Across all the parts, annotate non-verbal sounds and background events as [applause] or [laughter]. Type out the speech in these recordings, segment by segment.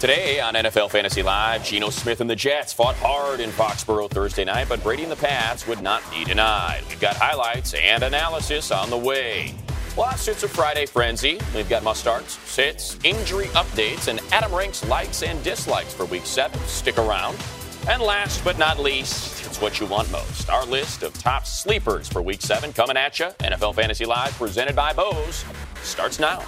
Today on NFL Fantasy Live, Geno Smith and the Jets fought hard in Foxborough Thursday night, but Brady and the Pats would not be denied. We've got highlights and analysis on the way. Plus, it's a Friday frenzy. We've got must starts, sits, injury updates, and Adam ranks likes and dislikes for week seven. Stick around. And last but not least, it's what you want most. Our list of top sleepers for week seven coming at you. NFL Fantasy Live, presented by Bose, starts now.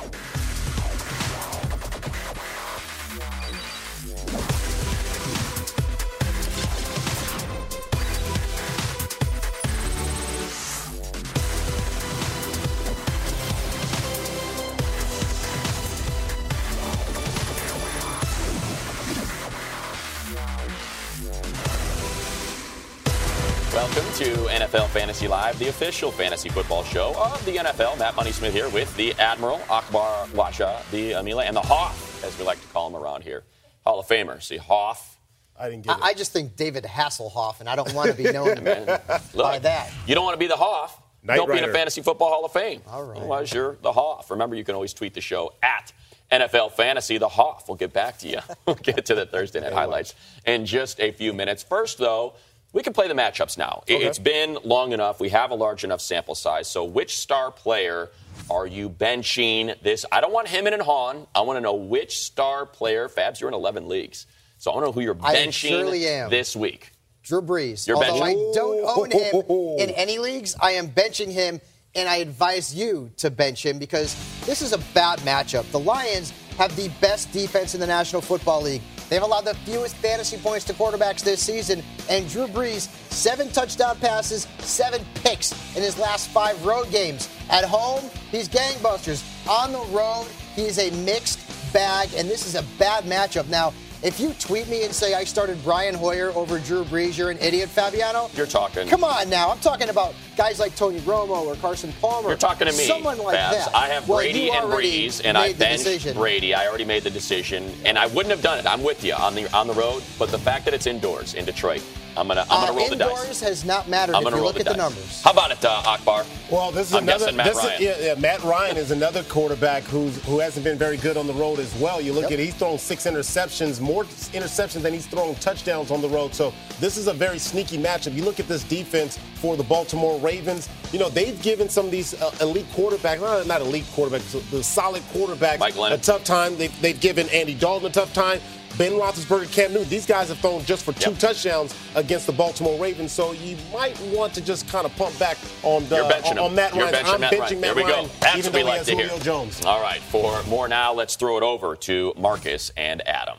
NFL Fantasy Live, the official fantasy football show of the NFL. Matt Money Smith here with the Admiral, Akbar Gbaja-Biamila, and the Hoff, as we like to call him around here. Hall of Famer. See, Hoff. I didn't get it. I, I just think David Hasselhoff, and I don't want to be known [laughs] by Look, that. You don't want to be the Hoff. Knight don't be in a Fantasy Football Hall of Fame. All right. Otherwise, you're the Hoff. Remember, you can always tweet the show at NFL Fantasy, the Hoff. We'll get back to you. [laughs] we'll get to the Thursday night highlights in just a few minutes. First, though, we can play the matchups now. It- Okay. It's been long enough. We have a large enough sample size. So, which star player are you benching this? I don't want him and Han. I want to know which star player. Fabs, you're in 11 leagues. So, I want to know who you're benching surely am. this week. Drew Brees. You're Although I don't own him [laughs] in any leagues, I am benching him, and I advise you to bench him because this is a bad matchup. The Lions have the best defense in the National Football League. They've allowed the fewest fantasy points to quarterbacks this season, and Drew Brees, seven touchdown passes, seven picks in his last five road games. At home, he's gangbusters. On the road, he's a mixed bag, and this is a bad matchup. Now, if you tweet me and say I started Brian Hoyer over Drew Brees, you're an idiot, Fabiano. You're talking. Come on now. I'm talking about guys like Tony Romo or Carson Palmer. You're talking to me, Someone like Babs. that. I have Well, Brady and Brees, and I benched decision. Brady. I already made the decision, and I wouldn't have done it. I'm with you on the on the road, but the fact that it's indoors in Detroit, I'm gonna I'm gonna Uh, roll the dice. indoors dice. has not mattered I'm if you look the at the numbers. How about it, uh, Akbar? Well, this is I'm another. Matt this Ryan. Is, yeah, yeah, Matt Ryan is another quarterback who's who hasn't been very good on the road as well. You look Yep. at he's thrown six interceptions, more interceptions than he's thrown touchdowns on the road. So this is a very sneaky matchup. You look at this defense for the Baltimore Ravens. You know they've given some of these uh, elite quarterbacks, well, not elite quarterbacks, the solid quarterbacks, a tough time. They've, they've given Andy Dalton a tough time. Ben Roethlisberger, Cam Newton, these guys have thrown just for two Yep. touchdowns against the Baltimore Ravens. So you might want to just kind of pump back on the You're benching on, on Matt You're Ryan. benching I'm Matt benching Ryan. Matt There we Ryan, go. That's even what we like to hear. Jones. All right, for more now, let's throw it over to Marcus and Adam.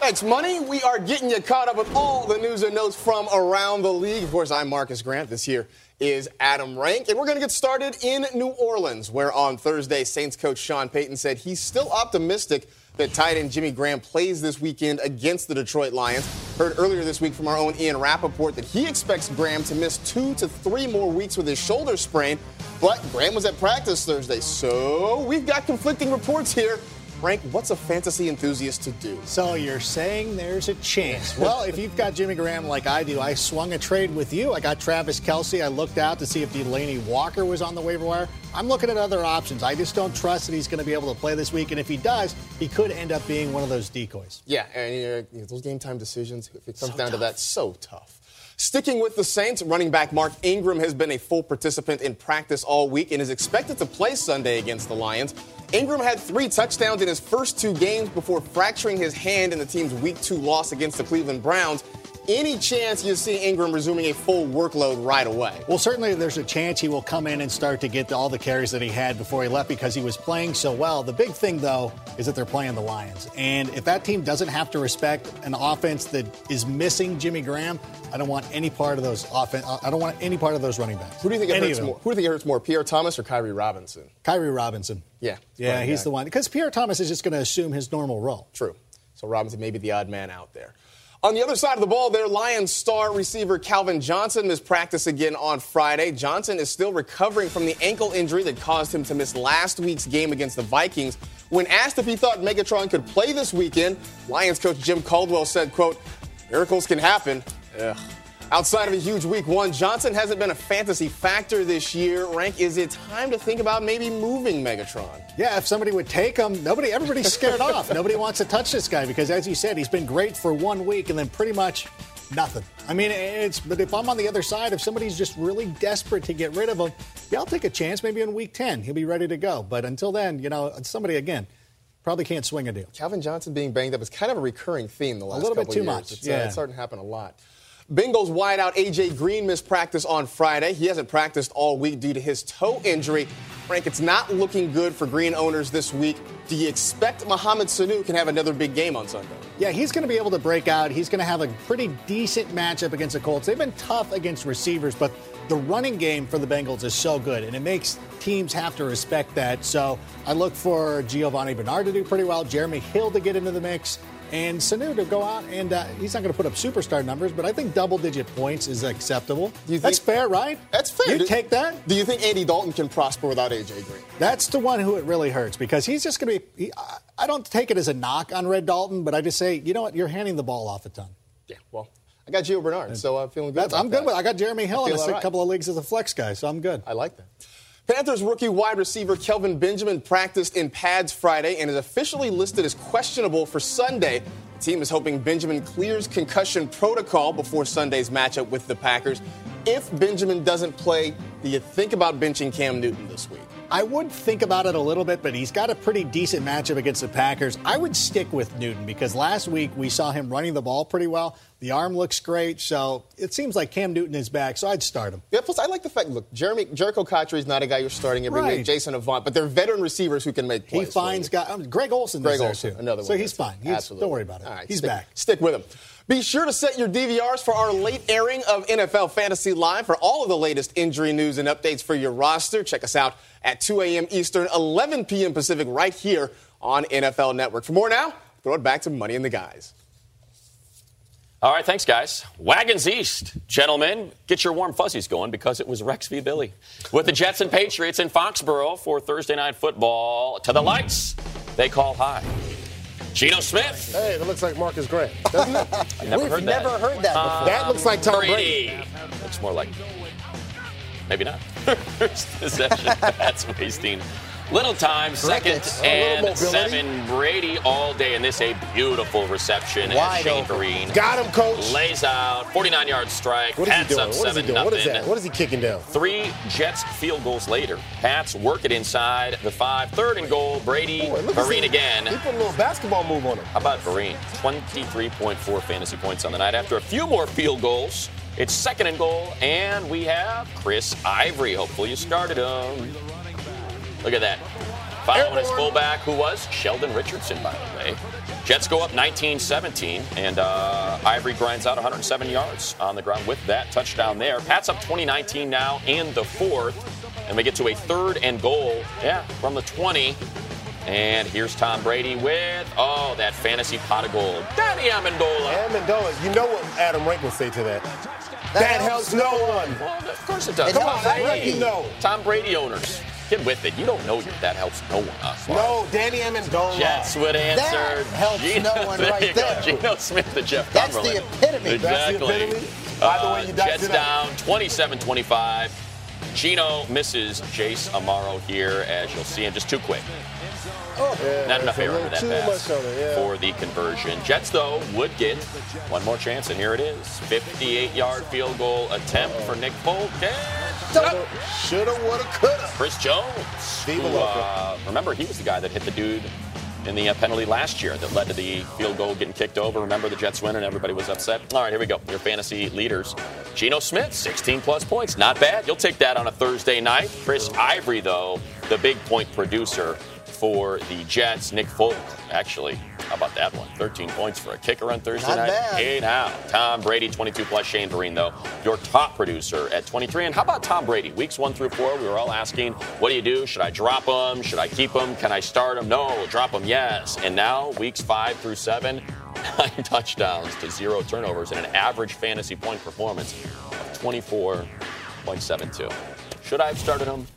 Thanks, Money. We are getting you caught up with all the news and notes from around the league. Of course, I'm Marcus Grant. This here is Adam Rank. And we're going to get started in New Orleans, where on Thursday, Saints coach Sean Payton said he's still optimistic that tight end Jimmy Graham plays this weekend against the Detroit Lions. Heard earlier this week from our own Ian Rapoport that he expects Graham to miss two to three more weeks with his shoulder sprain. But Graham was at practice Thursday, so we've got conflicting reports here. Rank, what's a fantasy enthusiast to do? So you're saying there's a chance. Well, if you've got Jimmy Graham like I do, I swung a trade with you. I got Travis Kelce. I looked out to see if Delanie Walker was on the waiver wire. I'm looking at other options. I just don't trust that he's going to be able to play this week. And if he does, he could end up being one of those decoys. Yeah, and uh, you know, those game time decisions, if it comes down to that, so tough. Sticking with the Saints, running back Mark Ingram has been a full participant in practice all week and is expected to play Sunday against the Lions. Ingram had three touchdowns in his first two games before fracturing his hand in the team's Week 2 loss against the Cleveland Browns. Any chance you see Ingram resuming a full workload right away? Well, certainly there's a chance he will come in and start to get all the carries that he had before he left because he was playing so well. The big thing, though, is that they're playing the Lions. And if that team doesn't have to respect an offense that is missing Jimmy Graham, I don't want any part of those offense. I don't want any part of those running backs. Who do you think it Any hurts more? Who do you think it hurts more, Pierre Thomas or Khiry Robinson? Khiry Robinson. Yeah, Yeah, he's guy. the one. Because Pierre Thomas is just going to assume his normal role. True. So Robinson may be the odd man out there. On the other side of the ball, their Lions star receiver Calvin Johnson missed practice again on Friday. Johnson is still recovering from the ankle injury that caused him to miss last week's game against the Vikings. When asked if he thought Megatron could play this weekend, Lions coach Jim Caldwell said, quote, miracles can happen. Ugh. Outside of a huge week one, Johnson hasn't been a fantasy factor this year. Rank, is it time to think about maybe moving Megatron? Yeah, if somebody would take him, nobody, everybody's scared [laughs] off. Nobody wants to touch this guy because, as you said, he's been great for one week and then pretty much nothing. I mean, it's. But if I'm on the other side, if somebody's just really desperate to get rid of him, yeah, I'll take a chance. Maybe in week ten, he'll be ready to go. But until then, you know, somebody again probably can't swing a deal. Calvin Johnson being banged up is kind of a recurring theme the last a little bit too years. much, It's, uh, yeah. it's starting to happen a lot. Bengals wideout A.J. Green missed practice on Friday. He hasn't practiced all week due to his toe injury. Frank, it's not looking good for Green owners this week. Do you expect Mohamed Sanu can have another big game on Sunday? Yeah, he's going to be able to break out. He's going to have a pretty decent matchup against the Colts. They've been tough against receivers, but the running game for the Bengals is so good, and it makes teams have to respect that. So I look for Giovani Bernard to do pretty well, Jeremy Hill to get into the mix, and Sanu to go out and uh, he's not going to put up superstar numbers, but I think double-digit points is acceptable. You That's fair, right? That's fair. You Do- take that? Do you think Andy Dalton can prosper without A.J. Green? That's the one who it really hurts because he's just going to be. He, I- I don't take it as a knock on Red Dalton, but I just say, you know what? You're handing the ball off a ton. Yeah, well, I got Gio Bernard, so I'm feeling good. I'm good that. with. I got Jeremy Hill in feel a right. couple of leagues as a flex guy, so I'm good. I like that. Panthers rookie wide receiver Kelvin Benjamin practiced in pads Friday and is officially listed as questionable for Sunday. The team is hoping Benjamin clears concussion protocol before Sunday's matchup with the Packers. If Benjamin doesn't play, do you think about benching Cam Newton this week? I would think about it a little bit, but he's got a pretty decent matchup against the Packers. I would stick with Newton because last week we saw him running the ball pretty well. The arm looks great, so it seems like Cam Newton is back, so I'd start him. Yeah, plus I like the fact. Look, Jeremy Jerricho Cotchery is not a guy you're starting every Right. week. Jason Avant, but they're veteran receivers who can make plays. He finds guys. Um, Greg Olsen, Greg Olsen, another one. So he's fine. He's, Absolutely. don't worry about it. Right, he's stick, back. Stick with him. Be sure to set your DVRs for our late airing of NFL Fantasy Live for all of the latest injury news and updates for your roster. Check us out at 2 a.m. Eastern, 11 p.m. Pacific, right here on NFL Network. For more now, throw it back to Money and the Guys. All right, thanks, guys. Wagons East. Gentlemen, get your warm fuzzies going because it was Rex v. Billy. With the Jets and Patriots in Foxborough for Thursday Night Football. To the lights, they call high. Geno Smith. Hey, that looks like Marcus Grant, doesn't it? [laughs] Never We've heard that. never heard that before. that looks like Tom Brady. Brady. Looks more like. Maybe not. [laughs] First possession. That's wasting. Little time, second Crickets. And seven. Brady all day, and this a beautiful reception. Wide Shane open. Green Got him, coach. lays out 49 yard strike. What is he doing? up What is he seven doing? What is that? What is he kicking down? Three Jets field goals later. Pats work it inside the five. Third and goal. Brady, Boy, Vereen again. He put a little basketball move on him. How about Vereen? 23.4 fantasy points on the night. After a few more field goals, it's second and goal, and we have Chris Ivory. Hopefully you started him. Look at that. Following his fullback, who was Sheldon Richardson, by the way. Jets go up 19-17, and uh, Ivory grinds out 107 yards on the ground with that touchdown there. Pats up 2019 now in the fourth, and we get to a third and goal, yeah, from the 20. And here's Tom Brady with, oh, that fantasy pot of gold. Danny Amendola. Amendola, you know what Adam Rank would say to that? That, helps no one. Well, of course it does. It Come helps on, everybody. hey. You know. Tom Brady owners, get with it. You don't know your that helps no one. Uh, No, Danny Amendola. Jets would answer. That helps Geno, no one right you there. Geno Smith to Jeff That's the Cumberland. epitome. That's the Exactly. epitome. By the way, you Uh, Jets down 27-25. Geno misses Jace Amaro here, as you'll see him. Just too quick. Yeah, Not enough air under that pass it, yeah. for the conversion. Jets, though, would get one more chance, and here it is. 58-yard field goal attempt for Nick Folk. Shoulda, woulda, coulda. Chris Jones. Viva who, uh, remember, he was the guy that hit the dude in the uh, penalty last year that led to the field goal getting kicked over. Remember the Jets win and everybody was upset? All right, here we go. Your fantasy leaders. Geno Smith, 16 plus points. Not bad. You'll take that on a Thursday night. Chris Ivory, though, the big point producer for the Jets. Nick Folk, actually, how about that one? 13 points for a kicker on Thursday Not night. bad. Hey now. Tom Brady, 22 plus. Shane Vereen, though, your top producer at 23. And how about Tom Brady? Weeks one through four, we were all asking, what do you do? Should I drop him? Should I keep him? Can I start him? No. Drop him? Yes. And now, weeks five through seven, [laughs] nine touchdowns to zero turnovers and an average fantasy point performance of 24.72. Should I have started him?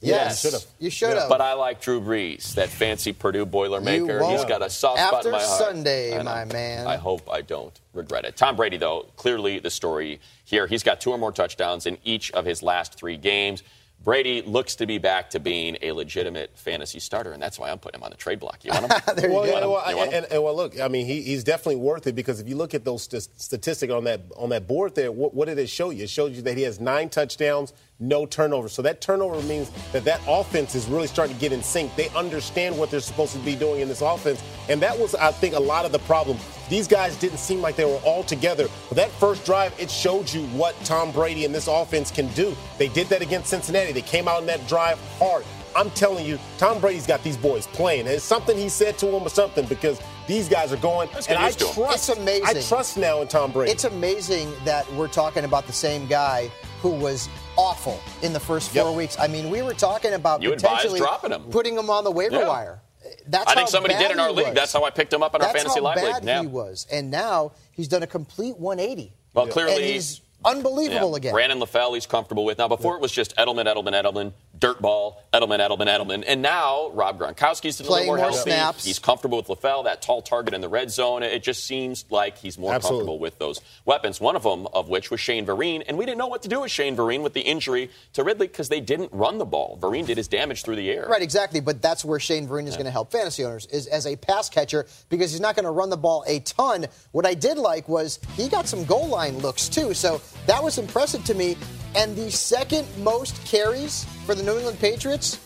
Yes, should've. you should have. But I like Drew Brees, that fancy Purdue Boilermaker. won't. He's got a soft spot in After my heart. Sunday, my man. I hope I don't regret it. Tom Brady, though, clearly the story here. He's got two or more touchdowns in each of his last three games. Brady looks to be back to being a legitimate fantasy starter, and that's why I'm putting him on the trade block. You want him? [laughs] There you well, go. yeah, well, You want him? and, and, well, look, I mean, he, he's definitely worth it because if you look at those st- statistics on that on that board there, what, what did it show you? It showed you that he has nine touchdowns, no turnovers. So that turnover means that that offense is really starting to get in sync. They understand what they're supposed to be doing in this offense, and that was, I think, a lot of the problem. These guys didn't seem like they were all together. But that first drive, it showed you what Tom Brady and this offense can do. They did that against Cincinnati. They came out in that drive hard. I'm telling you, Tom Brady's got these boys playing. And it's something he said to them or something because these guys are going. Let's get and I used to 'em. trust. It's amazing. I trust now in Tom Brady. It's amazing that we're talking about the same guy who was awful in the first four Yep. weeks. I mean, we were talking about You potentially dropping him. putting him on the waiver Yeah. wire. That's I think somebody did in our league. was. That's how I picked him up in our fantasy live bad league. Yeah. he was, and now he's done a complete 180. Well, clearly- and he's unbelievable Yeah. again. Brandon LaFell, he's comfortable with. Now, before it was just Edelman, Edelman, Edelman, Dirtball, Edelman, Edelman, Edelman. And now Rob Gronkowski's a little Playing more more healthy. snaps. He's comfortable with LaFell, that tall target in the red zone. It just seems like he's more Absolutely. comfortable with those weapons. One of them, of which was Shane Vereen. And we didn't know what to do with Shane Vereen with the injury to Ridley because they didn't run the ball. Vereen did his damage through the air. Right, exactly. But that's where Shane Vereen is going to help fantasy owners is as a pass catcher because he's not going to run the ball a ton. What I did like was he got some goal line looks too, so that was impressive to me. And the second most carries for the New England Patriots,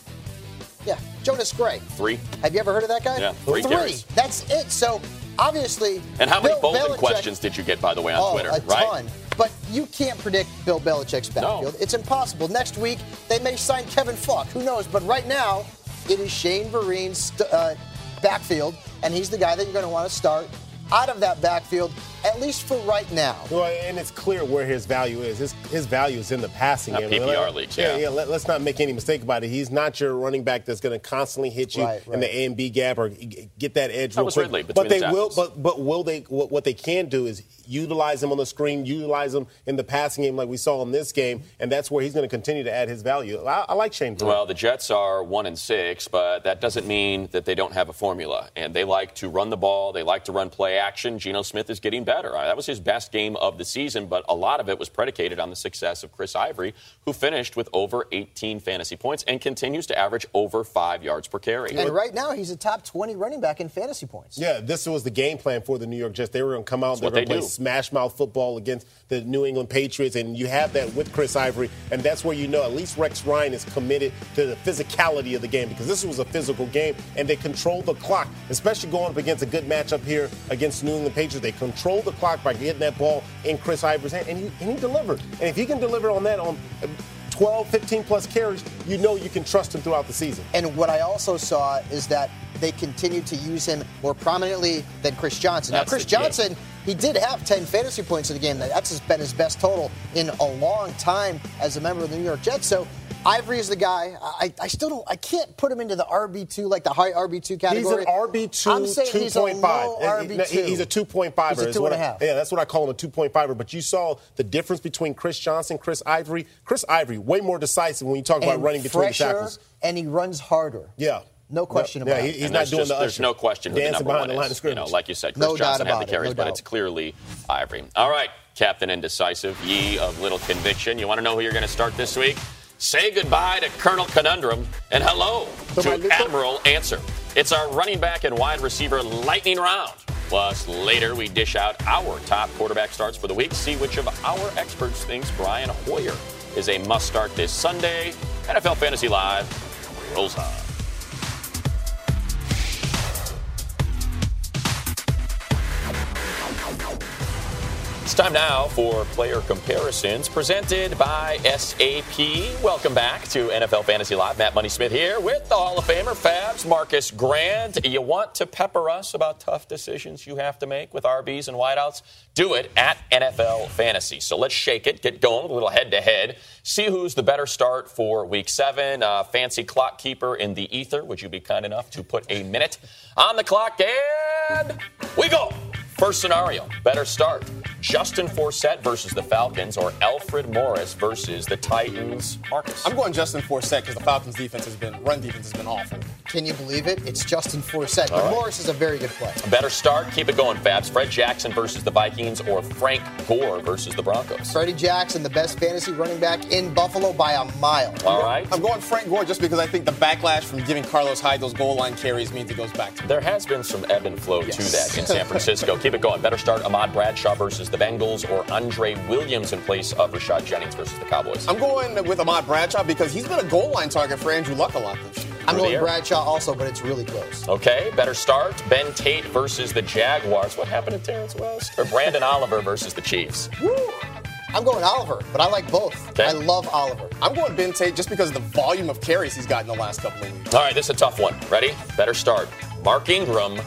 yeah, Jonas Gray. Three. Have you ever heard of that guy? Yeah, three carries. That's it. So obviously, And how many Bill bowling Belichick- questions did you get, by the way, on oh, Twitter? a right? ton. But you can't predict Bill Belichick's backfield. No. It's impossible. Next week, they may sign Kevin Faulk. Who knows? But right now, it is Shane Vereen's uh, backfield, and he's the guy that you're going to want to start out of that backfield, at least for right now. Well, and it's clear where his value is. His, his value is in the passing Not game. PPR Let- leagues, yeah, yeah. yeah. Let, us not make any mistake about it. He's not your running back that's going to constantly hit you Right, in the. A and B gap or get that edge. That real was quick. Ridley but they the will. But but will they? What, what they can do is utilize him on the screen, utilize him in the passing game like we saw in this game, and that's where he's going to continue to add his value. I, I like Shane. Vereen. Well, the Jets are one and six, but that doesn't mean that they don't have a formula. And they like to run the ball. They like to run play action. Geno Smith is getting better. Uh, That was his best game of the season, but a lot of it was predicated on the success of Chris Ivory, who finished with over 18 fantasy points and continues to average over five yards per carry. And right now, he's a top 20 running back in fantasy points. Yeah, this was the game plan for the New York Jets. They were going to come out, they were going to play do. smash mouth football against the New England Patriots, and you have that with Chris Ivory, and that's where you know at least Rex Ryan is committed to the physicality of the game because this was a physical game, and they control the clock, especially going up against a good matchup here against New England Patriots. They control the clock by getting that ball in Chris Ivory's hand, and he, and he delivered. And if he can deliver on that on uh, 12, 15 plus carries, you know you can trust him throughout the season. And what I also saw is that they continued to use him more prominently than Chris Johnson. That's now, Chris the key. Johnson, he did have 10 fantasy points in the game. That's has been his best total in a long time as a member of the New York Jets. So Ivory is the guy. I, I still don't. I can't put him into the RB two, like the high RB two category. He's category. an RB two, I'm saying two he's a point low RB two. He's a two point five. He's a two and a half. Yeah, that's what I call him a two point five. But you saw the difference between Chris Johnson, Chris Ivory. Chris Ivory way more decisive when you talk about and running between the fresher, tackles. and he runs harder. Yeah. No question yeah, about he- it. He's And not doing just- the There's no question who the number one the line is. of. You know, like you said, Chris No Johnson had about the it, carries, no but doubt. it's clearly Ivory. All right, Captain Indecisive, ye of little conviction. You want to know who you're going to start this week? Say goodbye to Colonel Conundrum and hello to Admiral Answer. It's our running back and wide receiver lightning round. Plus, later we dish out our top quarterback starts for the week. See which of our experts thinks Brian Hoyer is a must start this Sunday. NFL Fantasy Live rolls on. It's time now for player comparisons presented by SAP. Welcome back to NFL Fantasy Live. Matt Money Smith here with the Hall of Famer Fabs Marcus Grant. You want to pepper us about tough decisions you have to make with RBs and wideouts? Do it at NFL Fantasy. So let's shake it, get going, a little head to head. See who's the better start for Week Seven. Uh, fancy clock keeper in the ether. Would you be kind enough to put a minute on the clock? And we go. First scenario, better start. Justin Forsett versus the Falcons or Alfred Morris versus the Titans. Marcus. I'm going Justin Forsett because the Falcons' defense has been run defense has been awful. Can you believe it? It's Justin Forsett. But right. Morris is a very good play. Better start. Keep it going, Fabs. Fred Jackson versus the Vikings or Frank Gore versus the Broncos. Freddie Jackson, the best fantasy running back in Buffalo by a mile. All right. I'm going Frank Gore just because I think the backlash from giving Carlos Hyde those goal line carries means he goes back to. There has been some ebb and flow to that in San Francisco. [laughs] Keep it going. Better start Ahmad Bradshaw versus the Bengals or Andre Williams in place of Rashad Jennings versus the Cowboys. I'm going with Ahmad Bradshaw because he's been a goal line target for Andrew Luck a lot this year. I'm going air. Bradshaw also, but it's really close. Okay, better start. Ben Tate versus the Jaguars. What happened to Terrance West? Or Branden [laughs] Oliver versus the Chiefs. I'm going Oliver, but I like both. Okay. I love Oliver. I'm going Ben Tate just because of the volume of carries he's got in the last couple of weeks. All right, this is a tough one. Ready? Better start. Mark Ingram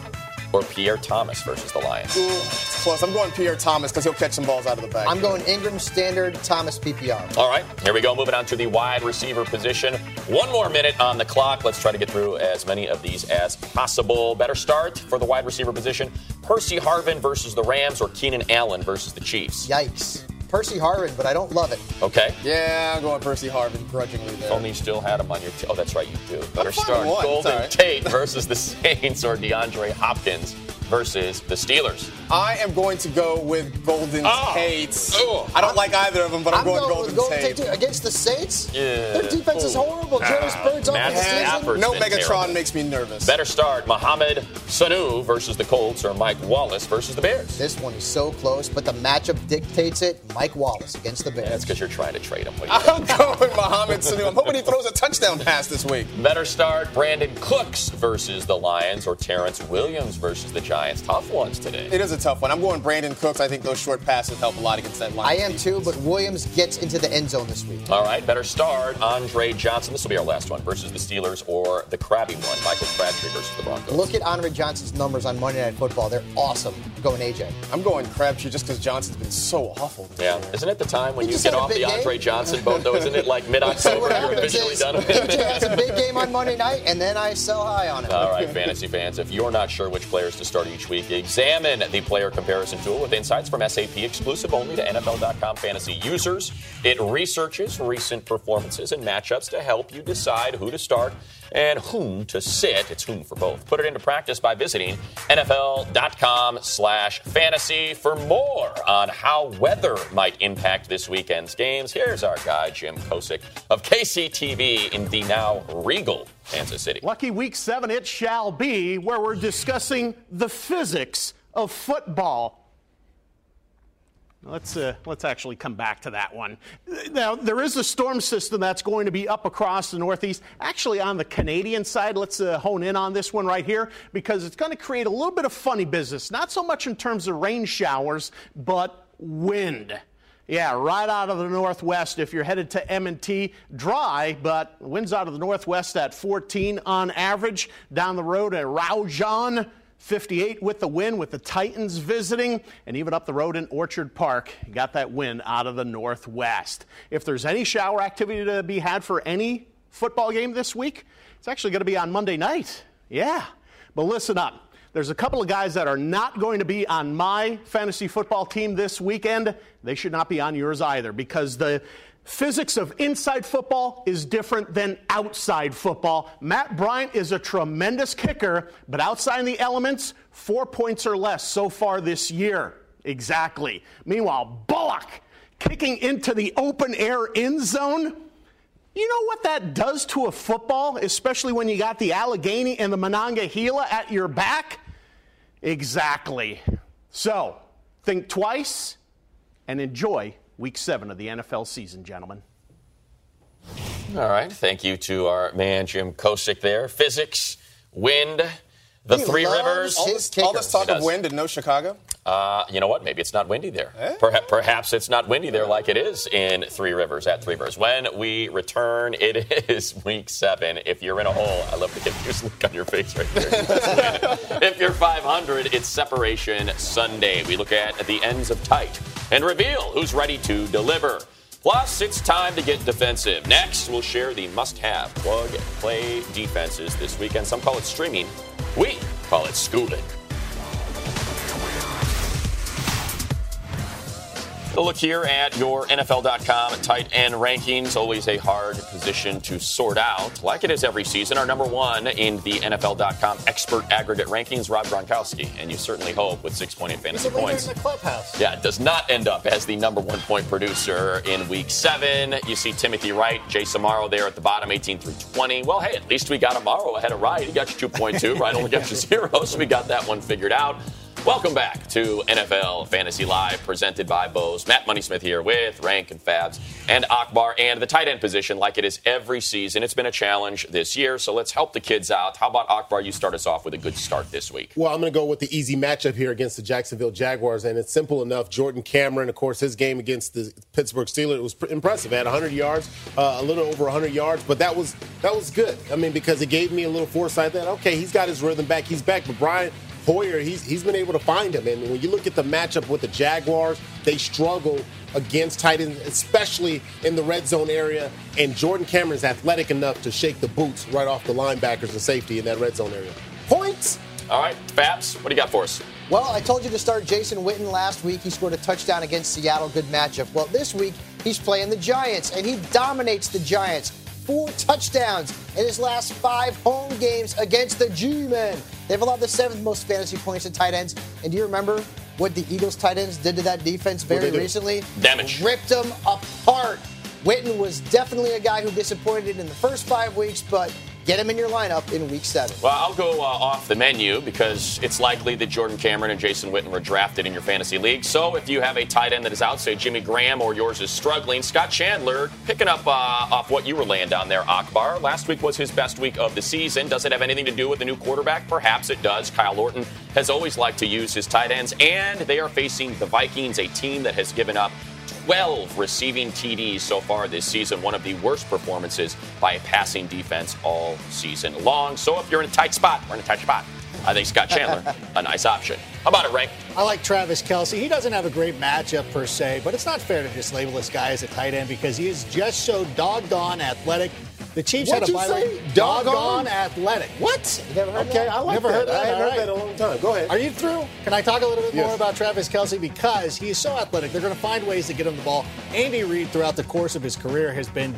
or Pierre Thomas versus the Lions. It's close. I'm going Pierre Thomas because he'll catch some balls out of the bag. I'm going Ingram standard, Thomas PPR. All right, here we go. Moving on to the wide receiver position. One more minute on the clock. Let's try to get through as many of these as possible. Better start for the wide receiver position. Percy Harvin versus the Rams or Keenan Allen versus the Chiefs. Yikes. Percy Harvin, but I don't love it. Okay. Yeah, I'm going Percy Harvin grudgingly there. Only you still had him on your team. Oh, that's right, you do. Better I'm start. one. Golden all right. Tate versus the [laughs] Saints or DeAndre Hopkins versus the Steelers. I am going to go with Golden Oh. Tate. Oh. I don't like either of them, but I'm, I'm going, going Golden, Golden Tate. Tate against the Saints. Yeah. Their defense is horrible. Jonas Ah, Bird's off the season. No Megatron terrible. makes me nervous. Better start. Mohamed Sanu versus the Colts or Mike Wallace versus the Bears. This one is so close, but the matchup dictates it. Mike Wallace against the Bears. That's because you're trying to trade him. What do you I'm [laughs] going Mohamed Sanu. I'm hoping he throws a touchdown pass this week. Better start Brandin Cooks versus the Lions or Terrance Williams versus the Giants. Tough ones today. It is a tough one. I'm going Brandin Cooks. I think those short passes help a lot against that line. I am too, but Williams gets into the end zone this week. All right, better start Andre Johnson. This will be our last one versus the Steelers or the crabby one, Michael Crabtree versus the Broncos. Look at Andre Johnson's numbers on Monday Night Football. They're awesome. Going AJ. I'm going Crabtree just because Johnson's been so awful. This yeah, year. isn't it the time when He you just get off the Andre game. Johnson boat, though? Isn't it like mid-October? what You're happens officially is done with AJ it. has a big game on Monday night, and then I sell high on it. All right, fantasy fans, if you're not sure which players to start each week, examine the player comparison tool with insights from SAP exclusive only to NFL.com fantasy users. It researches recent performances and matchups to help you decide who to start and whom to sit. It's whom for both. Put it into practice by visiting NFL.com slash fantasy for more on how weather might impact this weekend's games. Here's our guy, Jim Kosick of KCTV in the now regal Kansas City. Lucky week seven, it shall be, where we're discussing the physics of football. Let's uh, let's actually come back to that one. Now there is a storm system that's going to be up across the Northeast. Actually, on the Canadian side, let's uh, hone in on this one right here because it's going to create a little bit of funny business. Not so much in terms of rain showers, but wind. Yeah, right out of the northwest. If you're headed to M&T, dry, but winds out of the northwest at 14 on average. Down the road at Raujon, 58 with the wind, with the Titans visiting, and even up the road in Orchard Park, got that wind out of the northwest. If there's any shower activity to be had for any football game this week, it's actually going to be on Monday night. Yeah, but listen up. There's a couple of guys that are not going to be on my fantasy football team this weekend. They should not be on yours either because the physics of inside football is different than outside football. Matt Bryant is a tremendous kicker, but outside the elements, four points or less so far this year. Exactly. Meanwhile, Bullock kicking into the open air end zone. You know what that does to a football, especially when you got the Allegheny and the Monongahela at your back? Exactly. So, think twice and enjoy week seven of the NFL season, gentlemen. All right. Thank you to our man, Jim Kosick there. Physics, wind, the He Three Rivers. All this, all this talk of wind and no Chicago. Uh, you know what? Maybe it's not windy there. Eh? Perhaps, perhaps it's not windy there like it is in Three Rivers at Three Rivers. When we return, it [laughs] is week seven. If you're in a hole, I love the confused look on your face right there. [laughs] if you're 500, it's Separation Sunday. We look at the ends of tight and reveal who's ready to deliver. Plus, it's time to get defensive. Next, we'll share the must have plug and play defenses this weekend. Some call it streaming, we call it schooling. A look here at your NFL.com tight end rankings. Always a hard position to sort out, like it is every season. Our number one in the NFL.com expert aggregate rankings, Rob Gronkowski. And you certainly hope with 6.8 fantasy points. In the clubhouse. Yeah, it does not end up as the number one point producer in week seven. You see Timothy Wright, Jace Amaro there at the bottom, 18 through 20. Well, hey, at least we got Amaro ahead of Wright. He got you 2.2. Wright only got you [laughs] zero, so we got that one figured out. Welcome back to NFL Fantasy Live, presented by Bose. Matt Moneysmith here with Rank and Fabs and Akbar, and the tight end position, like it is every season. It's been a challenge this year, so let's help the kids out. How about Akbar? You start us off with a good start this week. Well, I'm going to go with the easy matchup here against the Jacksonville Jaguars, and it's simple enough. Jordan Cameron, of course, his game against the Pittsburgh Steelers was impressive. Had 100 yards, uh, a little over 100 yards, but that was that was good. I mean, because it gave me a little foresight that okay, he's got his rhythm back, he's back, but Brian Hoyer, he's he's been able to find him. And when you look at the matchup with the Jaguars, they struggle against tight ends, especially in the red zone area. And Jordan Cameron's athletic enough to shake the boots right off the linebackers and safety in that red zone area. Points. All right, Fabs, what do you got for us? Well, I told you to start Jason Witten last week. He scored a touchdown against Seattle. Good matchup. Well, this week he's playing the Giants, and he dominates the Giants four touchdowns in his last five home games against the G-Men. They've allowed the seventh most fantasy points to tight ends. And do you remember what the Eagles tight ends did to that defense very recently? Damage. Ripped them apart. Witten was definitely a guy who disappointed in the first five weeks, but Get him in your lineup in week seven. Well, I'll go uh, off the menu because it's likely that Jordan Cameron and Jason Witten were drafted in your fantasy league. So if you have a tight end that is out, say Jimmy Graham or yours is struggling, Scott Chandler picking up uh, off what you were laying down there, Akbar. Last week was his best week of the season. Does it have anything to do with the new quarterback? Perhaps it does. Kyle Orton has always liked to use his tight ends, and they are facing the Vikings, a team that has given up 12 receiving TDs so far this season, one of the worst performances by a passing defense all season long. So if you're in a tight spot, we're in a tight spot. I think Scott Chandler, [laughs] a nice option. How about it, Rank? I like Travis Kelce. He doesn't have a great matchup per se, but it's not fair to just label this guy as a tight end because he is just so doggone athletic the Chiefs What'd had a bye week. Doggone? doggone athletic. What? never heard okay, that? I like never that. heard that. I haven't All heard that in a long time. Go ahead. Are you through? Can I talk a little bit Yes. more about Travis Kelce because he is so athletic? They're going to find ways to get him the ball. Andy Reid, throughout the course of his career, has been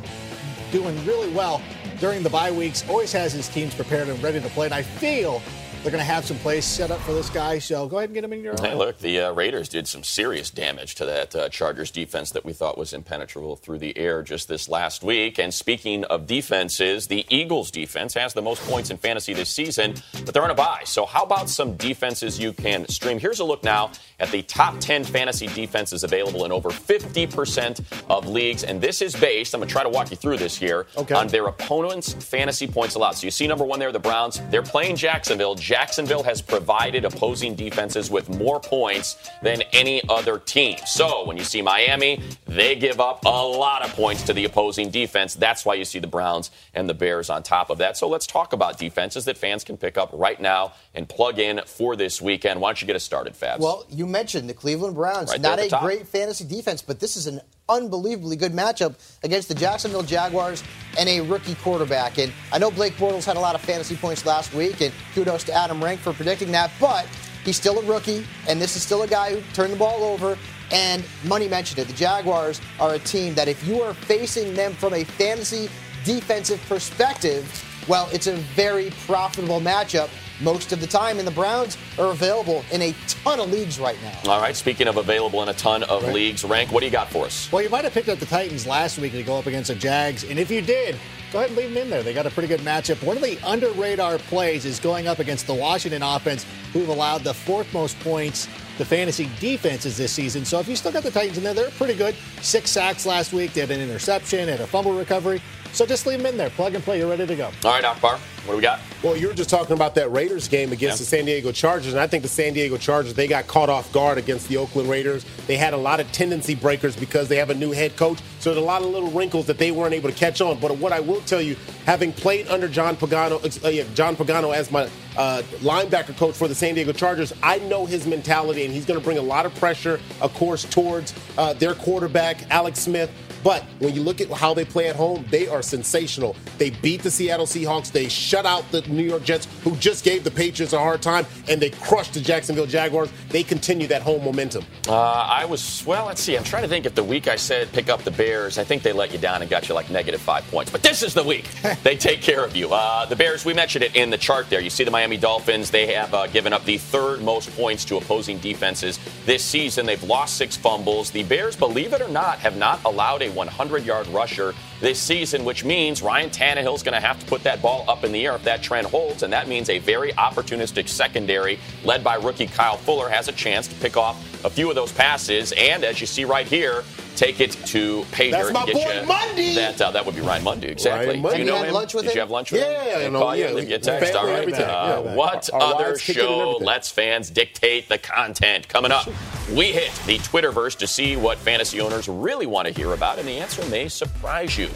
doing really well during the bye weeks. Always has his teams prepared and ready to play. And I feel they're going to have some plays set up for this guy. So go ahead and get him in your. Hey, look, the uh, Raiders did some serious damage to that uh, Chargers defense that we thought was impenetrable through the air just this last week. And speaking of defenses, the Eagles defense has the most points in fantasy this season, but they're on a bye. So how about some defenses you can stream? Here's a look now at the top 10 fantasy defenses available in over 50% of leagues. And this is based, I'm going to try to walk you through this here, Okay. on their opponent's fantasy points allowed. So you see number one there, the Browns. They're playing Jacksonville. Jacksonville has provided opposing defenses with more points than any other team. So when you see Miami, they give up a lot of points to the opposing defense. That's why you see the Browns and the Bears on top of that. So let's talk about defenses that fans can pick up right now and plug in for this weekend. Why don't you get us started, Fabs? Well, you mentioned the Cleveland Browns. Right Not a top. great fantasy defense, but this is an unbelievably good matchup against the Jacksonville Jaguars and a rookie quarterback. And I know Blake Bortles had a lot of fantasy points last week, and kudos to Adam Rank for predicting that, but he's still a rookie, and this is still a guy who turned the ball over. And Money mentioned it. The Jaguars are a team that if you are facing them from a fantasy defensive perspective, well, it's a very profitable matchup most of the time, and the Browns are available in a ton of leagues right now. All right, speaking of available in a ton of leagues, Rank, what do you got for us? Well, you might have picked up the Titans last week to go up against the Jags, and if you did, go ahead and leave them in there. They got a pretty good matchup. One of the under radar plays is going up against the Washington offense, who've allowed the fourth most points to fantasy defenses this season. So if you still got the Titans in there, they're pretty good. Six sacks last week. They had an interception, and a fumble recovery. So just leave him in there, plug and play. You're ready to go. All right, Akbar, what do we got? Well, you were just talking about that Raiders game against Yeah. the San Diego Chargers, and I think the San Diego Chargers they got caught off guard against the Oakland Raiders. They had a lot of tendency breakers because they have a new head coach, so there's a lot of little wrinkles that they weren't able to catch on. But what I will tell you, having played under John Pagano, uh, yeah, John Pagano as my uh, linebacker coach for the San Diego Chargers, I know his mentality, and he's going to bring a lot of pressure, of course, towards uh, their quarterback Alex Smith. But when you look at how they play at home, they are sensational. They beat the Seattle Seahawks. They shut out the New York Jets, who just gave the Patriots a hard time, and they crushed the Jacksonville Jaguars. They continue that home momentum. Uh, I was, well, let's see. I'm trying to think if the week I said pick up the Bears, I think they let you down and got you like negative five points. But this is the week. [laughs] they take care of you. Uh, the Bears, we mentioned it in the chart there. You see the Miami Dolphins, they have uh, given up the third most points to opposing defenses this season. They've lost six fumbles. The Bears, believe it or not, have not allowed a 100 yard rusher this season, which means Ryan Tannehill's going to have to put that ball up in the air if that trend holds. And that means a very opportunistic secondary led by rookie Kyle Fuller has a chance to pick off a few of those passes. And as you see right here, take it to pay That's my and get boy you Mundy. That uh, that would be Ryan Mundy, exactly. Ryan Do you know Have you had him? lunch with Did you have lunch with him? Yeah, They I know, call you, yeah. get text. All right. Uh, yeah. what Our other wives kick it and show everything. lets fans dictate the content? Coming up, we hit the Twitterverse to see what fantasy owners really want to hear about, and the answer may surprise you.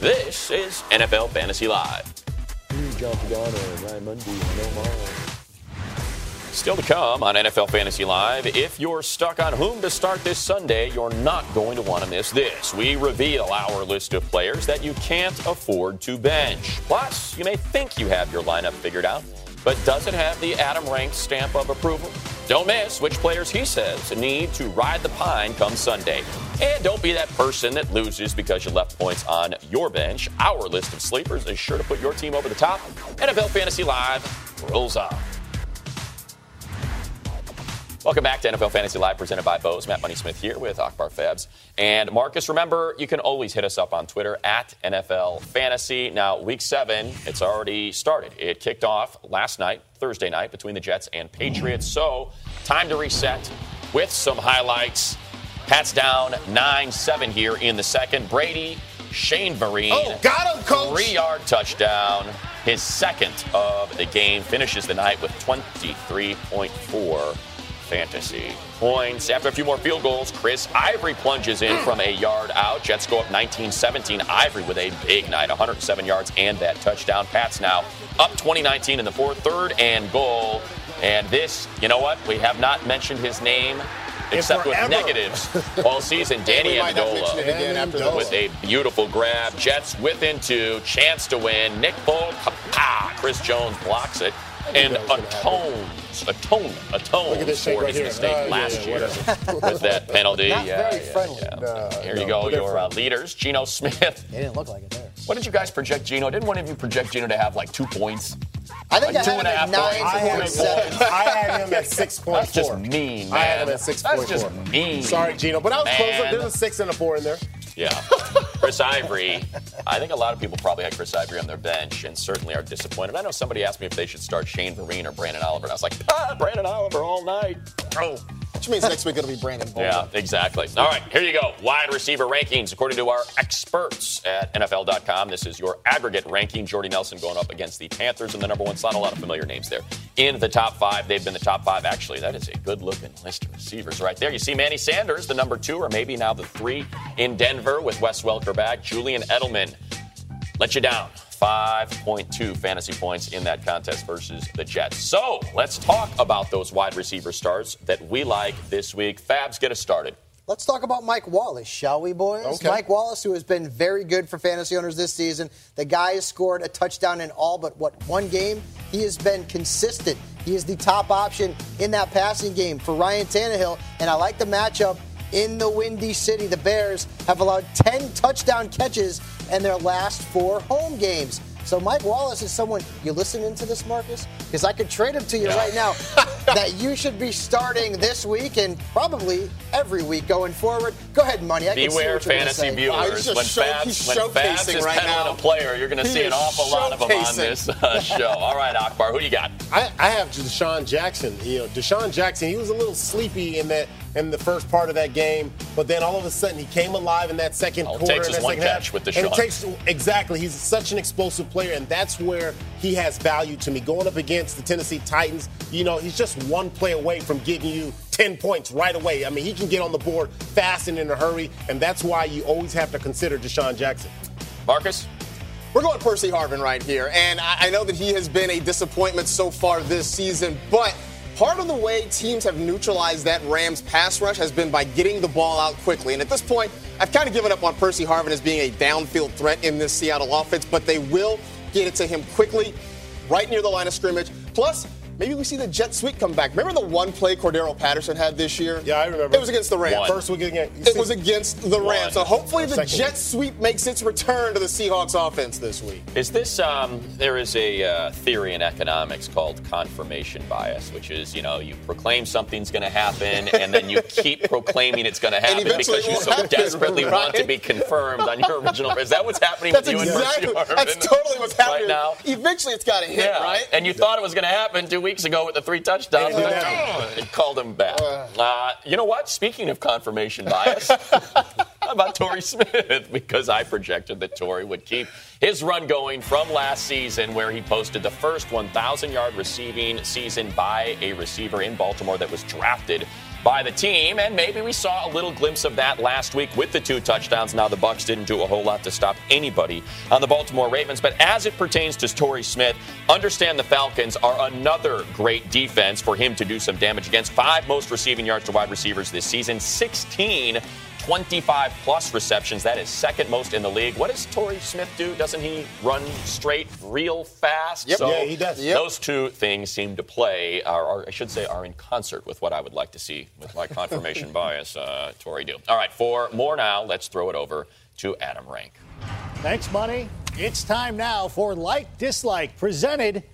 This is NFL Fantasy Live. Still to come on NFL Fantasy Live. If you're stuck on whom to start this Sunday, you're not going to want to miss this. We reveal our list of players that you can't afford to bench. Plus, you may think you have your lineup figured out, but does it have the Adam Rank stamp of approval? Don't miss which players he says need to ride the pine come Sunday. And don't be that person that loses because you left points on your bench. Our list of sleepers is sure to put your team over the top. NFL Fantasy Live rolls on. Welcome back to NFL Fantasy Live, presented by Bose. Matt Money Smith here with Akbar Fabs. And Marcus, remember, you can always hit us up on Twitter at NFL Fantasy. Now, week seven, it's already started. It kicked off last night, Thursday night, between the Jets and Patriots. So, time to reset with some highlights. Pats down 9 7 here in the second. Brady, Shane Vereen. Oh, got him, coach. Three yard touchdown. His second of the game finishes the night with 23.4 fantasy points. After a few more field goals, Chris Ivory plunges in from a yard out. Jets go up 19 17. Ivory with a big night, 107 yards and that touchdown. Pats now up 2019 in the fourth, third and goal. And this, you know what? We have not mentioned his name except with negatives all season. [laughs] Danny We might not mention it Amendola again with a beautiful grab. Jets within two, chance to win. Nick Folk, pa, ah, Chris Jones blocks it and that was gonna atones, atonement, atones at for right his here. mistake Uh, last yeah, year [laughs] with that penalty. Not yeah, very yeah, friendly. yeah. No, Here no, you go, your uh, leaders. Geno Smith. [laughs] It didn't look like it there. What did you guys project Geno? Didn't one of you project Geno to have like two points? I think Like I two had and a half at nine points. I had, point. I had him at six point That's just mean, man. I had him at six That's point just mean. Sorry, Geno, but I was close. Man. Look, There's a six and a four in there. Yeah. [laughs] Chris Ivory. I think a lot of people probably had Chris Ivory on their bench and certainly are disappointed. I know somebody asked me if they should start Shane Vereen or Branden Oliver, and I was like, ah, Branden Oliver all night. Oh. Which means next week it'll be Brandon Bolden. Yeah, exactly. All right, here you go. Wide receiver rankings according to our experts at NFL.com. This is your aggregate ranking. Jordy Nelson going up against the Panthers in the number one slot. A lot of familiar names there. In the top five, they've been the top five. Actually, that is a good looking list of receivers right there. You see Manny Sanders, the number two, or maybe now the three in Denver with Wes Welker back. Julian Edelman let you down. 5.2 fantasy points in that contest versus the Jets. So let's talk about those wide receiver starts that we like this week. Fabs, get us started. Let's talk about Mike Wallace, shall we, boys? Okay. Mike Wallace, who has been very good for fantasy owners this season. The guy has scored a touchdown in all but what one game. He has been consistent. He is the top option in that passing game for Ryan Tannehill, and I like the matchup in the Windy City. The Bears have allowed 10 touchdown catches in their last four home games. So Mike Wallace is someone you listen into this, Marcus, because I could trade him to you Yeah. right now. [laughs] that you should be starting this week and probably every week going forward. Go ahead, money. I can see Beware what you're gonna fantasy say. Wow, viewers. just when show- Fabs, when Fabs showcasing is right peddling now. a player, you're going to see an awful lot of them on this uh, show. All right, Akbar, who do you got? I, I have DeSean Jackson. You know, DeSean Jackson, he was a little sleepy in that in the first part of that game, but then all of a sudden he came alive in that second All it quarter. takes and is that one second half. catch with And DeSean. takes exactly. He's such an explosive player, and that's where he has value to me. Going up against the Tennessee Titans, you know, he's just one play away from giving you 10 points right away. I mean, he can get on the board fast and in a hurry, and that's why you always have to consider DeSean Jackson. Marcus? We're going Percy Harvin right here, and I, I know that he has been a disappointment so far this season, but part of the way teams have neutralized that Rams pass rush has been by getting the ball out quickly. And at this point, I've kind of given up on Percy Harvin as being a downfield threat in this Seattle offense, but they will get it to him quickly, right near the line of scrimmage. Plus, maybe we see the jet sweep come back. Remember the one play Cordarrelle Patterson had this year? Yeah, I remember. It was against the Rams. One. First week again. It was against the Rams. So hopefully the jet week. sweep makes its return to the Seahawks offense this week. Is this, um, there is a uh, theory in economics called confirmation bias, which is, you know, you proclaim something's going to happen and then you keep proclaiming it's going to happen because you so happen, desperately [laughs] want to be confirmed on your original. Is that what's happening That's with you exactly. and Percy That's totally what's happening right now? Eventually, it's got to hit, Yeah, right? and you thought it was going to happen two weeks ago with the three touchdowns. And It called him back. Uh, you know what? Speaking of confirmation [laughs] bias, how about Torrey Smith? [laughs] Because I projected that Torrey would keep his run going from last season, where he posted the first 1,000 yard receiving season by a receiver in Baltimore that was drafted by the team, and maybe we saw a little glimpse of that last week with the two touchdowns. Now the Bucks didn't do a whole lot to stop anybody on the Baltimore Ravens, but as it pertains to Torrey Smith, understand the Falcons are another great defense for him to do some damage against. Five most receiving yards to wide receivers this season, 16 25 plus receptions. That is second most in the league. What does Torrey Smith do? Doesn't he run straight real fast? Yep. Yeah, he does. Yep. Those two things seem to play, or, or I should say, are in concert with what I would like to see with my confirmation [laughs] bias, uh, Torrey do. All right, for more now, let's throw it over to Adam Rank. Thanks, Money. It's time now for Like Dislike, presented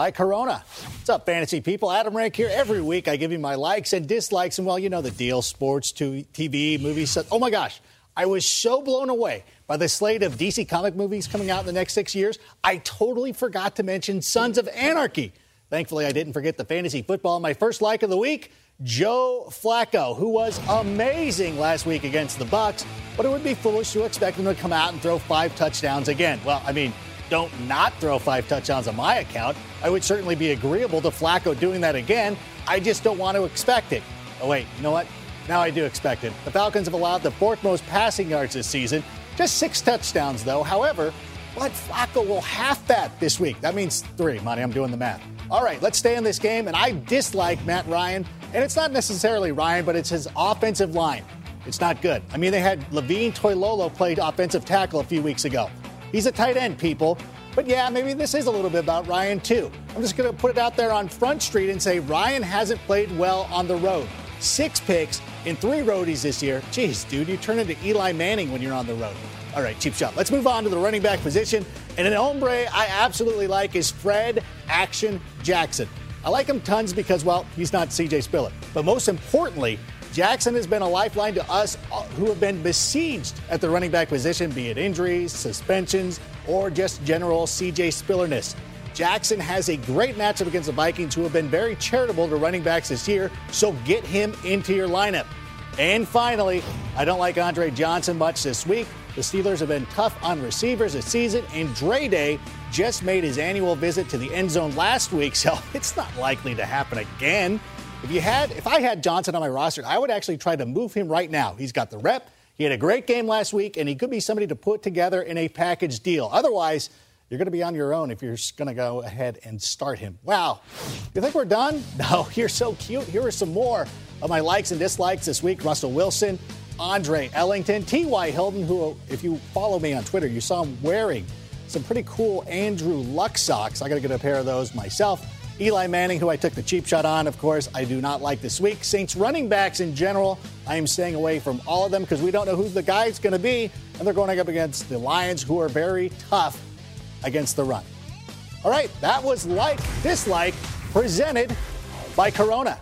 by Corona. What's up, fantasy people? Adam Rank here. Every week I give you my likes and dislikes, and well, you know the deal sports, TV, movies. Oh my gosh, I was so blown away by the slate of DC comic movies coming out in the next six years. I totally forgot to mention Sons of Anarchy. Thankfully, I didn't forget the fantasy football. My first like of the week. Joe Flacco, who was amazing last week against the Bucks, but it would be foolish to expect him to come out and throw five touchdowns again. Well, I mean, don't not throw five touchdowns on my account. I would certainly be agreeable to Flacco doing that again. I just don't want to expect it. Oh, wait, you know what? Now I do expect it. The Falcons have allowed the fourth most passing yards this season, just six touchdowns, though. However, but Flacco will half that this week. That means three, Money. I'm doing the math. All right, let's stay in this game. And I dislike Matt Ryan. And it's not necessarily Ryan, but it's his offensive line. It's not good. I mean, they had Levine Toilolo played offensive tackle a few weeks ago. He's a tight end, people. But yeah, maybe this is a little bit about Ryan, too. I'm just going to put it out there on Front Street and say Ryan hasn't played well on the road. Six picks in three roadies this year. Jeez, dude, you turn into Eli Manning when you're on the road. All right, cheap shot. Let's move on to the running back position. And an hombre I absolutely like is Fred Action Jackson. I like him tons because, well, he's not CJ Spiller. But most importantly, Jackson has been a lifeline to us uh, who have been besieged at the running back position, be it injuries, suspensions, or just general CJ Spillerness. Jackson has a great matchup against the Vikings, who have been very charitable to running backs this year, so get him into your lineup. And finally, I don't like Andre Johnson much this week. The Steelers have been tough on receivers this season, and Dre Day just made his annual visit to the end zone last week, [laughs] so it's not likely to happen again. If you had, if I had Johnson on my roster, I would actually try to move him right now. He's got the rep. He had a great game last week, and he could be somebody to put together in a package deal. Otherwise, you're going to be on your own if you're going to go ahead and start him. Wow. You think we're done? [laughs] No, you're so cute. Here are some more of my likes and dislikes this week. Russell Wilson, Andre Ellington, T.Y. Hilton, who, if you follow me on Twitter, you saw him wearing some pretty cool Andrew Luck socks. I got to get a pair of those myself. Eli Manning, who I took the cheap shot on, of course, I do not like this week. Saints running backs in general, I am staying away from all of them because we don't know who the guy's going to be, and they're going up against the Lions, who are very tough against the run. All right, that was like dislike presented by Corona.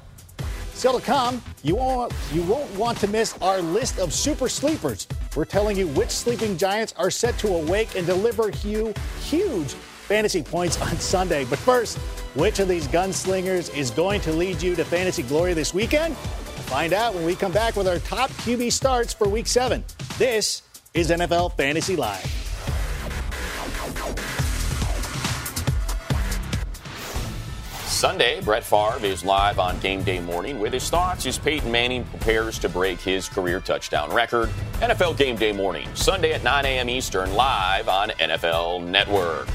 Still to come, you won't, you won't want to miss our list of super sleepers. We're telling you which sleeping giants are set to awake and deliver you huge fantasy points on Sunday. But first, which of these gunslingers is going to lead you to fantasy glory this weekend? Find out when we come back with our top QB starts for week seven. This is NFL Fantasy Live. Sunday, Brett Favre is live on game day morning with his thoughts as Peyton Manning prepares to break his career touchdown record. NFL game day morning, Sunday at 9 a.m. Eastern, live on NFL Network.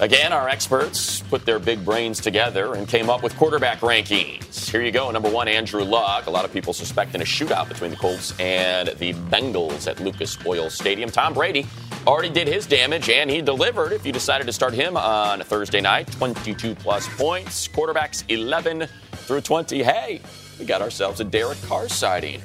Again, our experts put their big brains together and came up with quarterback rankings. Here you go. Number one, Andrew Luck. A lot of people suspecting a shootout between the Colts and the Bengals at Lucas Oil Stadium. Tom Brady already did his damage and he delivered if you decided to start him on Thursday night. 22 plus points. Quarterbacks 11 through 20. Hey, we got ourselves a Derek Carr sighting.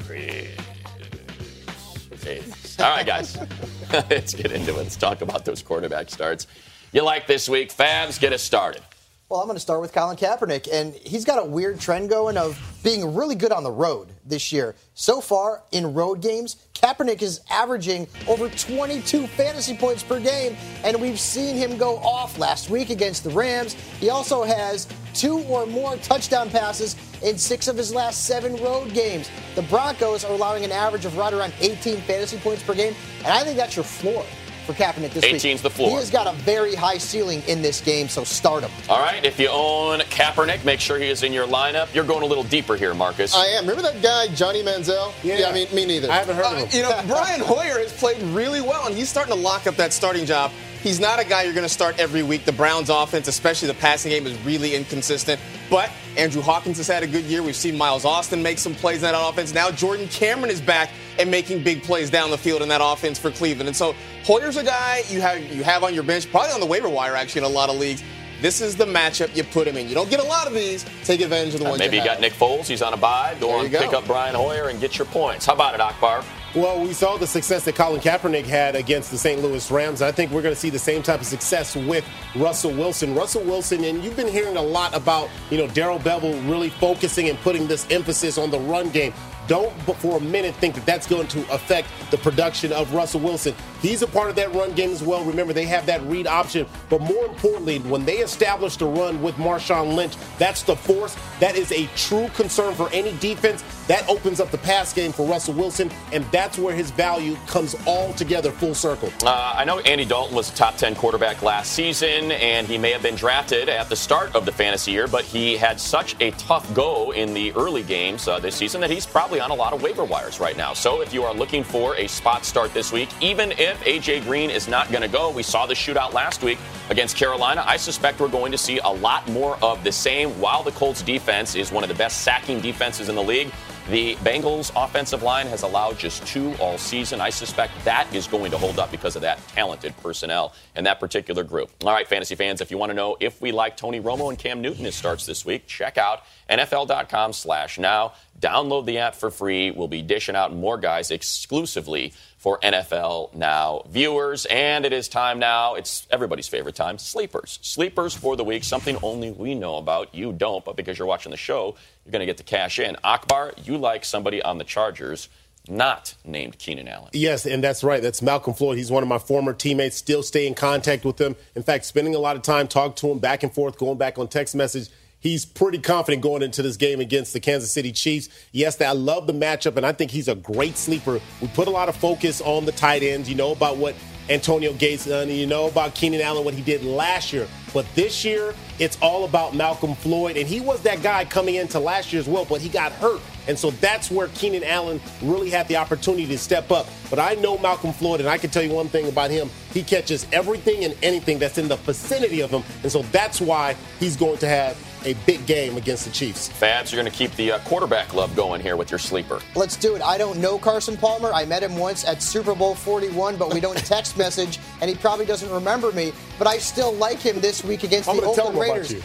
All right, guys. [laughs] Let's get into it. Let's talk about those quarterback starts you like this week. Fabs, get us started. Well, I'm going to start with Colin Kaepernick, and he's got a weird trend going of being really good on the road this year. So far in road games, Kaepernick is averaging over 22 fantasy points per game, and we've seen him go off last week against the Rams. He also has two or more touchdown passes in six of his last seven road games. The Broncos are allowing an average of right around 18 fantasy points per game, and I think that's your floor for Kaepernick this 18's week. 18's the floor. He has got a very high ceiling in this game, so start him. All right, if you own Kaepernick, make sure he is in your lineup. You're going a little deeper here, Marcus. I am. Remember that guy, Johnny Manziel? Yeah, yeah I mean, me neither. I haven't heard uh, of him. You know, [laughs] Brian Hoyer has played really well, and he's starting to lock up that starting job. He's not a guy you're going to start every week. The Browns' offense, especially the passing game, is really inconsistent. But Andrew Hawkins has had a good year. We've seen Miles Austin make some plays in that offense. Now Jordan Cameron is back and making big plays down the field in that offense for Cleveland. And so Hoyer's a guy you have you have on your bench, probably on the waiver wire actually in a lot of leagues. This is the matchup you put him in. You don't get a lot of these. Take advantage of the uh, ones. Maybe you, you got Nick Foles. He's on a bye. Go and pick up Brian Hoyer and get your points. How about it, Akbar? Well, we saw the success that Colin Kaepernick had against the St. Louis Rams. I think we're going to see the same type of success with Russell Wilson. Russell Wilson, and you've been hearing a lot about, you know, Darrell Bevell really focusing and putting this emphasis on the run game don't for a minute think that that's going to affect the production of Russell Wilson. He's a part of that run game as well. Remember, they have that read option. But more importantly, when they establish the run with Marshawn Lynch, that's the force. That is a true concern for any defense. That opens up the pass game for Russell Wilson, and that's where his value comes all together full circle. Uh, I know Andy Dalton was a top 10 quarterback last season, and he may have been drafted at the start of the fantasy year, but he had such a tough go in the early games uh, this season that he's probably on a lot of waiver wires right now. So if you are looking for a spot start this week, even if A.J. Green is not going to go, we saw the shootout last week against Carolina. I suspect we're going to see a lot more of the same while the Colts defense is one of the best sacking defenses in the league. The Bengals offensive line has allowed just two all season. I suspect that is going to hold up because of that talented personnel in that particular group. All right, fantasy fans, if you want to know if we like Tony Romo and Cam Newton as starts this week, check out NFL.com slash now. Download the app for free. We'll be dishing out more guys exclusively for NFL Now viewers. And it is time now. It's everybody's favorite time sleepers. Sleepers for the week, something only we know about. You don't, but because you're watching the show, you're going to get to cash in. Akbar, you like somebody on the Chargers not named Keenan Allen. Yes, and that's right. That's Malcolm Floyd. He's one of my former teammates. Still stay in contact with him. In fact, spending a lot of time talking to him back and forth, going back on text message he's pretty confident going into this game against the Kansas City Chiefs. Yes, I love the matchup, and I think he's a great sleeper. We put a lot of focus on the tight ends. You know about what Antonio Gates done, and you know about Keenan Allen, what he did last year. But this year, it's all about Malcolm Floyd, and he was that guy coming into last year as well, but he got hurt. And so that's where Keenan Allen really had the opportunity to step up. But I know Malcolm Floyd, and I can tell you one thing about him. He catches everything and anything that's in the vicinity of him. And so that's why he's going to have a big game against the Chiefs. Fabs, you're going to keep the uh, quarterback love going here with your sleeper. Let's do it. I don't know Carson Palmer. I met him once at Super Bowl 41, but we don't [laughs] text message, and he probably doesn't remember me. But I still like him this week against I'm the Oakland Raiders.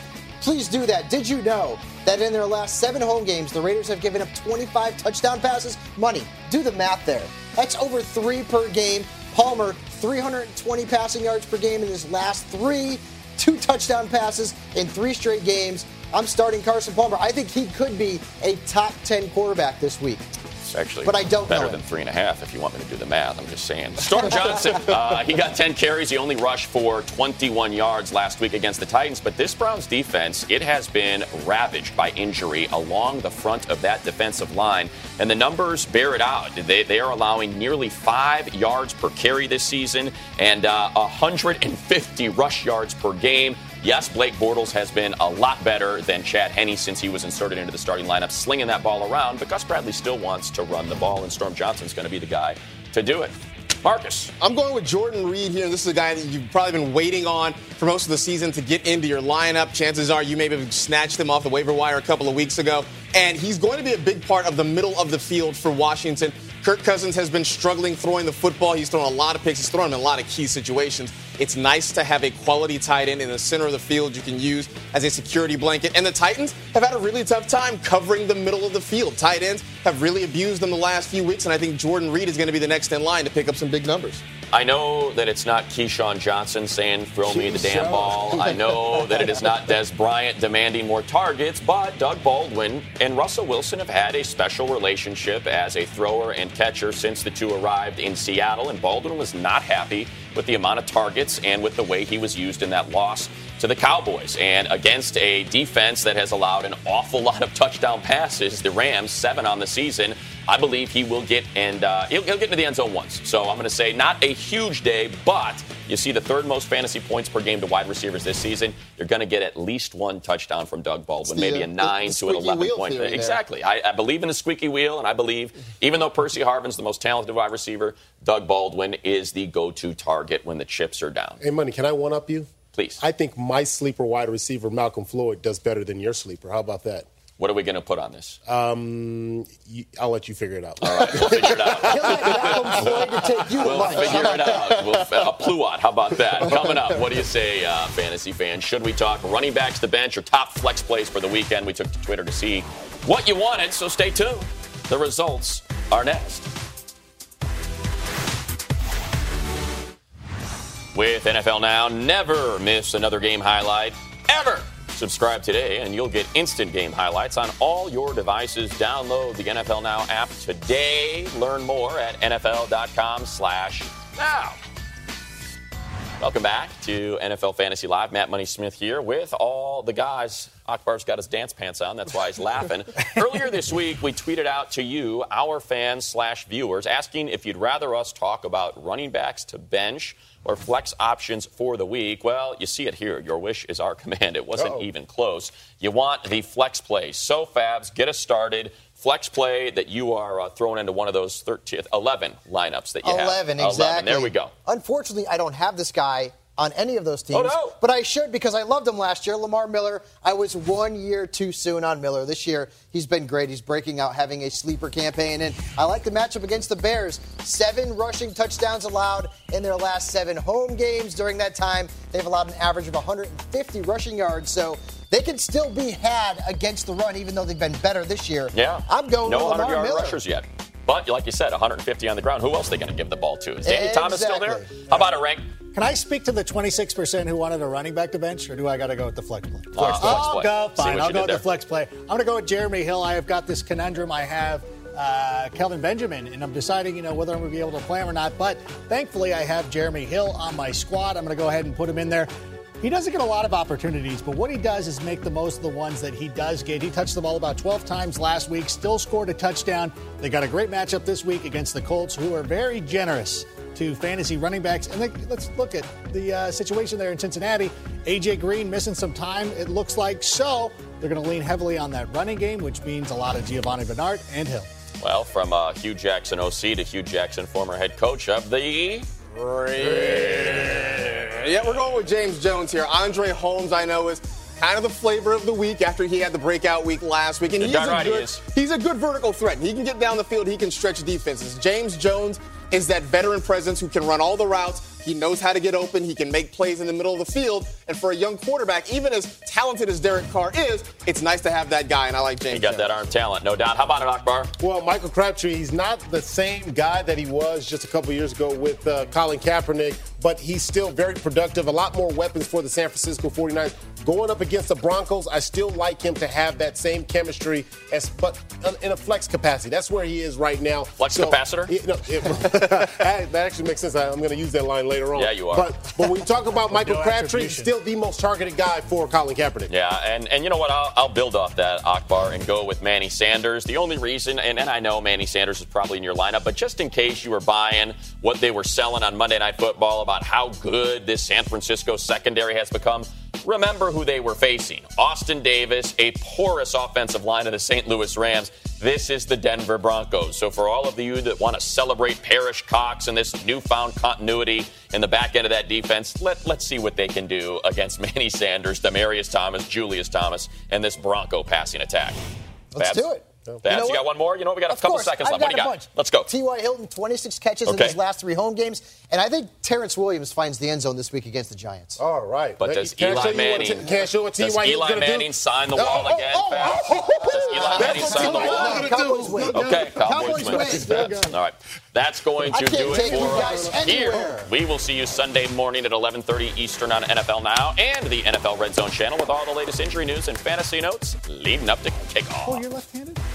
Please do that. Did you know that in their last seven home games, the Raiders have given up 25 touchdown passes? Money. Do the math there. That's over three per game. Palmer, 320 passing yards per game in his last three two touchdown passes in three straight games. I'm starting Carson Palmer. I think he could be a top 10 quarterback this week. It's actually But I don't better than three and a half if you want me to do the math. I'm just saying. Storm Johnson, [laughs] uh, he got 10 carries. He only rushed for 21 yards last week against the Titans. But this Browns defense, it has been ravaged by injury along the front of that defensive line. And the numbers bear it out. They, they are allowing nearly five yards per carry this season and uh, 150 rush yards per game. Yes, Blake Bortles has been a lot better than Chad Henne since he was inserted into the starting lineup, slinging that ball around. But Gus Bradley still wants to run the ball, and Storm Johnson's going to be the guy to do it. Marcus. I'm going with Jordan Reed here. This is a guy that you've probably been waiting on for most of the season to get into your lineup. Chances are you maybe have snatched him off the waiver wire a couple of weeks ago. And he's going to be a big part of the middle of the field for Washington. Kirk Cousins has been struggling throwing the football. He's thrown a lot of picks. He's thrown them in a lot of key situations. It's nice to have a quality tight end in the center of the field you can use as a security blanket. And the Titans have had a really tough time covering the middle of the field. Tight ends have really abused them the last few weeks, and I think Jordan Reed is going to be the next in line to pick up some big numbers. I know that it's not Keyshawn Johnson saying, throw me the damn ball. I know that it is not Dez Bryant demanding more targets, but Doug Baldwin and Russell Wilson have had a special relationship as a thrower and catcher since the two arrived in Seattle, and Baldwin was not happy with the amount of targets and with the way he was used in that loss to the Cowboys. And against a defense that has allowed an awful lot of touchdown passes, the Rams, seven on the season, I believe he will get and uh, he'll, he'll get into the end zone once. So I'm going to say not a huge day, but you see the third most fantasy points per game to wide receivers this season. You're going to get at least one touchdown from Doug Baldwin, the, maybe a uh, the- nine the to an 11 point. theory. Exactly. I, I believe in the squeaky wheel, and I believe even though Percy Harvin's the most talented wide receiver, Doug Baldwin is the go-to target when the chips are down. Hey, Money, can I one up you? Please. I think my sleeper wide receiver, Malcolm Floyd, does better than your sleeper. How about that? What are we going to put on this? Um, you, I'll let you figure it out. All right, we'll figure it out. He'll let Malcolm Floyd to take you to We'll lunch. figure it out. We'll, a pluot. How about that? Coming up, what do you say, uh, fantasy fans? Should we talk running backs to the bench or top flex plays for the weekend? We took to Twitter to see what you wanted, so stay tuned. The results are next. With NFL Now, never miss another game highlight ever. Subscribe today and you'll get instant game highlights on all your devices. Download the NFL Now app today. Learn more at nfl.com slash now. Welcome back to NFL Fantasy Live. Matt Money Smith here with all the guys. Akbar's got his dance pants on. That's why he's laughing. [laughs] Earlier this week, we tweeted out to you, our fans slash viewers, asking if you'd rather us talk about running backs to bench or flex options for the week. Well, you see it here. Your wish is our [laughs] command. It wasn't Uh-oh. even close. You want the flex play. So, Fabs, get us started. Flex play that you are uh, throwing into one of those 13, 11 lineups that you have. 11, exactly. There we go. Unfortunately, I don't have this guy on any of those oh, teams. Oh, no. But I should because I loved him last year. Lamar Miller, I was one year too soon on Miller. This year, he's been great. He's breaking out, having a sleeper campaign. And I like the matchup against the Bears. Seven rushing touchdowns allowed in their last seven home games. During that time, they've allowed an average of 150 rushing yards. So they can still be had against the run, even though they've been better this year. Yeah. I'm going no with 100 Lamar yard Miller. rushers yet. But like you said, 150 on the ground. Who else are they going to give the ball to? Is Danny Thomas still there? How about a rank? Can I speak to the 26% who wanted a running back to bench, or do I got to go with the flex play? Flex- flex I'll play. go. Fine. I'll go with there. the flex play. I'm going to go with Jeremy Hill. I have got this conundrum. I have uh, Kelvin Benjamin, and I'm deciding, you know, whether I'm going to be able to play him or not. But thankfully, I have Jeremy Hill on my squad. I'm going to go ahead and put him in there. He doesn't get a lot of opportunities, but what he does is make the most of the ones that he does get. He touched the ball about 12 times last week, still scored a touchdown. They got a great matchup this week against the Colts, who are very generous to fantasy running backs. And they, let's look at the uh, situation there in Cincinnati. AJ Green missing some time, it looks like. So they're going to lean heavily on that running game, which means a lot of Giovani Bernard and Hill. Well, from uh, Hue Jackson OC to Hue Jackson, former head coach of the. Yeah, we're going with James Jones here. Andre Holmes, I know, is kind of the flavor of the week after he had the breakout week last week. And he's a, right he good, is. he's a good vertical threat. He can get down the field, he can stretch defenses. James Jones is that veteran presence who can run all the routes. He knows how to get open. He can make plays in the middle of the field. And for a young quarterback, even as talented as Derek Carr is, it's nice to have that guy. And I like James He got Jones. that arm talent, no doubt. How about it, Akbar? Well, Michael Crabtree, he's not the same guy that he was just a couple years ago with uh, Colin Kaepernick, but he's still very productive. A lot more weapons for the San Francisco 49ers. Going up against the Broncos, I still like him to have that same chemistry as but in a flex capacity. That's where he is right now. Flex so, capacitor? It, no, it, [laughs] that actually makes sense. I'm going to use that line later on. Yeah, you are. But, but when you talk about [laughs] Michael no Crabtree, still the most targeted guy for Colin Kaepernick. Yeah, and, and you know what? I'll, I'll build off that, Akbar, and go with Manny Sanders. The only reason, and, and I know Manny Sanders is probably in your lineup, but just in case you were buying what they were selling on Monday Night Football about how good this San Francisco secondary has become, remember who they were facing. Austin Davis, a porous offensive line of the St. Louis Rams. This is the Denver Broncos. So for all of you that want to celebrate Perrish Cox and this newfound continuity in the back end of that defense, let, let's see what they can do against [laughs] Manny Sanders, Demaryius Thomas, Julius Thomas, and this Bronco passing attack. Let's Babs? do it. That's, you, know you got one more? You know, what? we got a of couple course, seconds left. What do you got? Bunch. Let's go. T.Y. Hilton, 26 catches okay. in his last three home games. And I think Terrance Williams finds the end zone this week against the Giants. All right. But does Eli Manning, t- can't show what T.Y. Eli Manning do? sign the oh, wall oh, again? Oh, oh, oh, oh, does Eli oh. Manning sign the wall? Cowboys win. Okay, Cowboys, Cowboys win. win. All right. That's going to do it for us here. We will see you Sunday morning at 11:30 Eastern on NFL Now and the NFL Red Zone channel with all the latest injury news and fantasy notes leading up to kickoff. Oh, you're left-handed?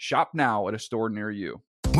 Shop now at a store near you.